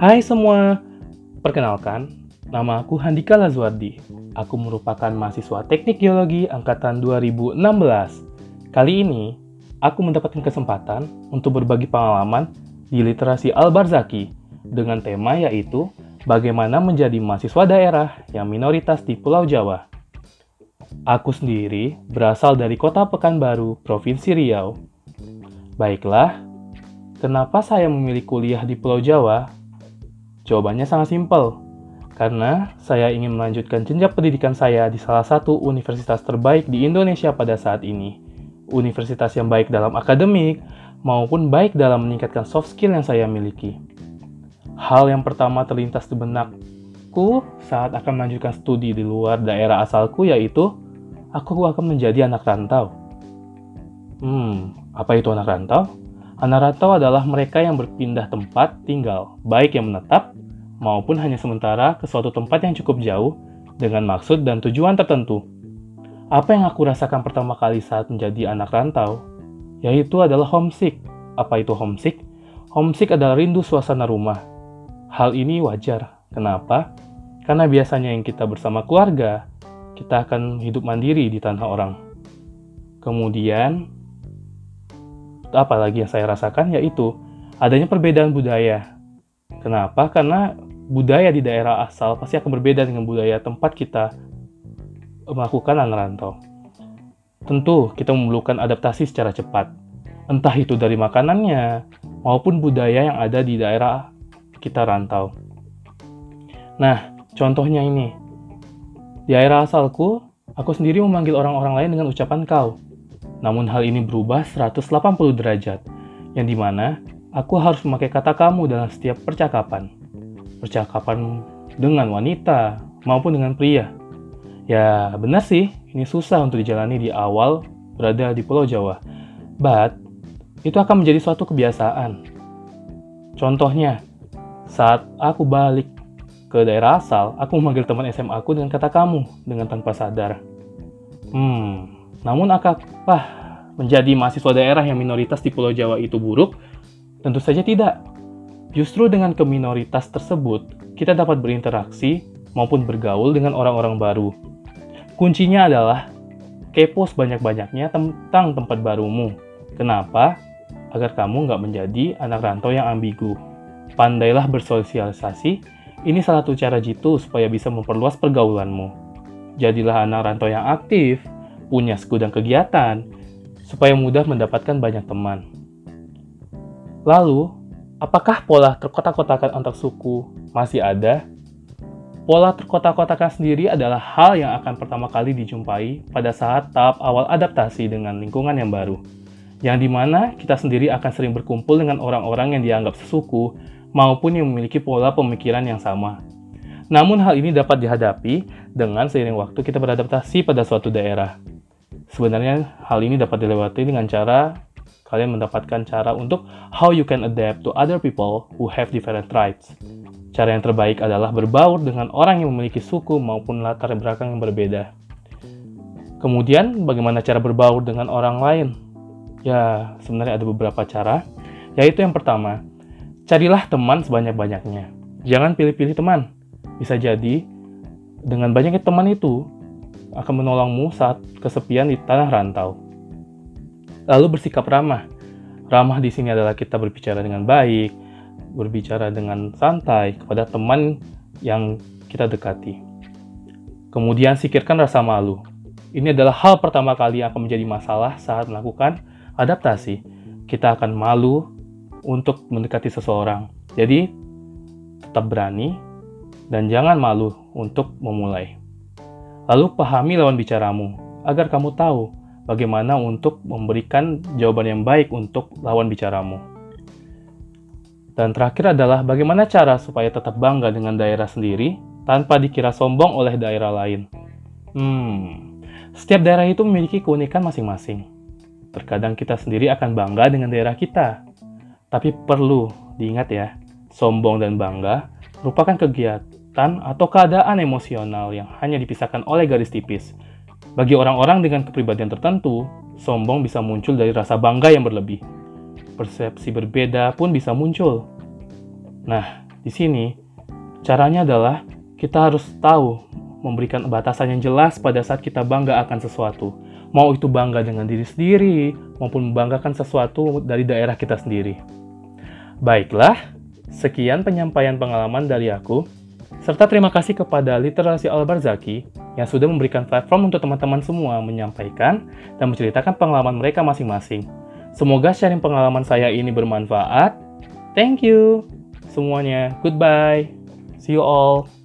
Hai semua, perkenalkan, nama aku Handika Lazwardi. Aku merupakan mahasiswa Teknik Geologi angkatan 2016. Kali ini, aku mendapatkan kesempatan untuk berbagi pengalaman di literasi Al-Barzaki dengan tema yaitu bagaimana menjadi mahasiswa daerah yang minoritas di Pulau Jawa. Aku sendiri berasal dari kota Pekanbaru, Provinsi Riau. Baiklah, kenapa saya memilih kuliah di Pulau Jawa Jawabannya sangat simpel, karena saya ingin melanjutkan jenjang pendidikan saya di salah satu universitas terbaik di Indonesia pada saat ini. Universitas yang baik dalam akademik maupun baik dalam meningkatkan soft skill yang saya miliki. Hal yang pertama terlintas di benakku saat akan melanjutkan studi di luar daerah asalku yaitu aku akan menjadi anak rantau. Hmm, apa itu anak rantau? Anak rantau adalah mereka yang berpindah tempat tinggal, baik yang menetap maupun hanya sementara ke suatu tempat yang cukup jauh dengan maksud dan tujuan tertentu. Apa yang aku rasakan pertama kali saat menjadi anak rantau, yaitu adalah homesick. Apa itu homesick? Homesick adalah rindu suasana rumah. Hal ini wajar. Kenapa? Karena biasanya yang kita bersama keluarga, kita akan hidup mandiri di tanah orang. Kemudian, apa lagi yang saya rasakan yaitu adanya perbedaan budaya. Kenapa? Karena budaya di daerah asal pasti akan berbeda dengan budaya tempat kita melakukan rantau. Tentu, kita memerlukan adaptasi secara cepat. Entah itu dari makanannya, maupun budaya yang ada di daerah kita rantau. Nah, contohnya ini. Di daerah asalku, aku sendiri memanggil orang-orang lain dengan ucapan kau. Namun hal ini berubah 180 derajat, yang di mana aku harus memakai kata kamu dalam setiap percakapan percakapan dengan wanita maupun dengan pria. Ya, benar sih, ini susah untuk dijalani di awal berada di Pulau Jawa. But, itu akan menjadi suatu kebiasaan. Contohnya, saat aku balik ke daerah asal, aku memanggil teman SMA aku dengan kata kamu, dengan tanpa sadar. Hmm, namun apakah menjadi mahasiswa daerah yang minoritas di Pulau Jawa itu buruk? Tentu saja tidak. Justru dengan keminoritas tersebut, kita dapat berinteraksi maupun bergaul dengan orang-orang baru. Kuncinya adalah kepo sebanyak-banyaknya tentang tempat barumu. Kenapa? Agar kamu nggak menjadi anak rantau yang ambigu. Pandailah bersosialisasi, ini salah satu cara jitu supaya bisa memperluas pergaulanmu. Jadilah anak rantau yang aktif, punya segudang kegiatan, supaya mudah mendapatkan banyak teman. Lalu, Apakah pola terkotak-kotakan antar suku masih ada? Pola terkotak-kotakan sendiri adalah hal yang akan pertama kali dijumpai pada saat tahap awal adaptasi dengan lingkungan yang baru, yang di mana kita sendiri akan sering berkumpul dengan orang-orang yang dianggap sesuku maupun yang memiliki pola pemikiran yang sama. Namun hal ini dapat dihadapi dengan seiring waktu kita beradaptasi pada suatu daerah. Sebenarnya hal ini dapat dilewati dengan cara kalian mendapatkan cara untuk how you can adapt to other people who have different tribes. Cara yang terbaik adalah berbaur dengan orang yang memiliki suku maupun latar belakang yang berbeda. Kemudian, bagaimana cara berbaur dengan orang lain? Ya, sebenarnya ada beberapa cara, yaitu yang pertama, carilah teman sebanyak-banyaknya. Jangan pilih-pilih teman. Bisa jadi, dengan banyaknya teman itu akan menolongmu saat kesepian di tanah rantau. Lalu bersikap ramah. Ramah di sini adalah kita berbicara dengan baik, berbicara dengan santai kepada teman yang kita dekati. Kemudian sikirkan rasa malu. Ini adalah hal pertama kali yang akan menjadi masalah saat melakukan adaptasi. Kita akan malu untuk mendekati seseorang. Jadi, tetap berani dan jangan malu untuk memulai. Lalu pahami lawan bicaramu agar kamu tahu bagaimana untuk memberikan jawaban yang baik untuk lawan bicaramu. Dan terakhir adalah bagaimana cara supaya tetap bangga dengan daerah sendiri tanpa dikira sombong oleh daerah lain. Hmm, setiap daerah itu memiliki keunikan masing-masing. Terkadang kita sendiri akan bangga dengan daerah kita. Tapi perlu diingat ya, sombong dan bangga merupakan kegiatan atau keadaan emosional yang hanya dipisahkan oleh garis tipis bagi orang-orang dengan kepribadian tertentu, sombong bisa muncul dari rasa bangga yang berlebih. Persepsi berbeda pun bisa muncul. Nah, Di sini, caranya adalah kita harus tahu memberikan batasan yang jelas pada saat kita bangga akan sesuatu. Mau itu bangga dengan diri sendiri, maupun membanggakan sesuatu dari daerah kita sendiri. Baiklah, sekian penyampaian pengalaman dari aku. Serta terima kasih kepada Literasi Al-Barzaki yang sudah memberikan platform untuk teman-teman semua menyampaikan dan menceritakan pengalaman mereka masing-masing. Semoga sharing pengalaman saya ini bermanfaat. Thank you semuanya. Goodbye. See you all.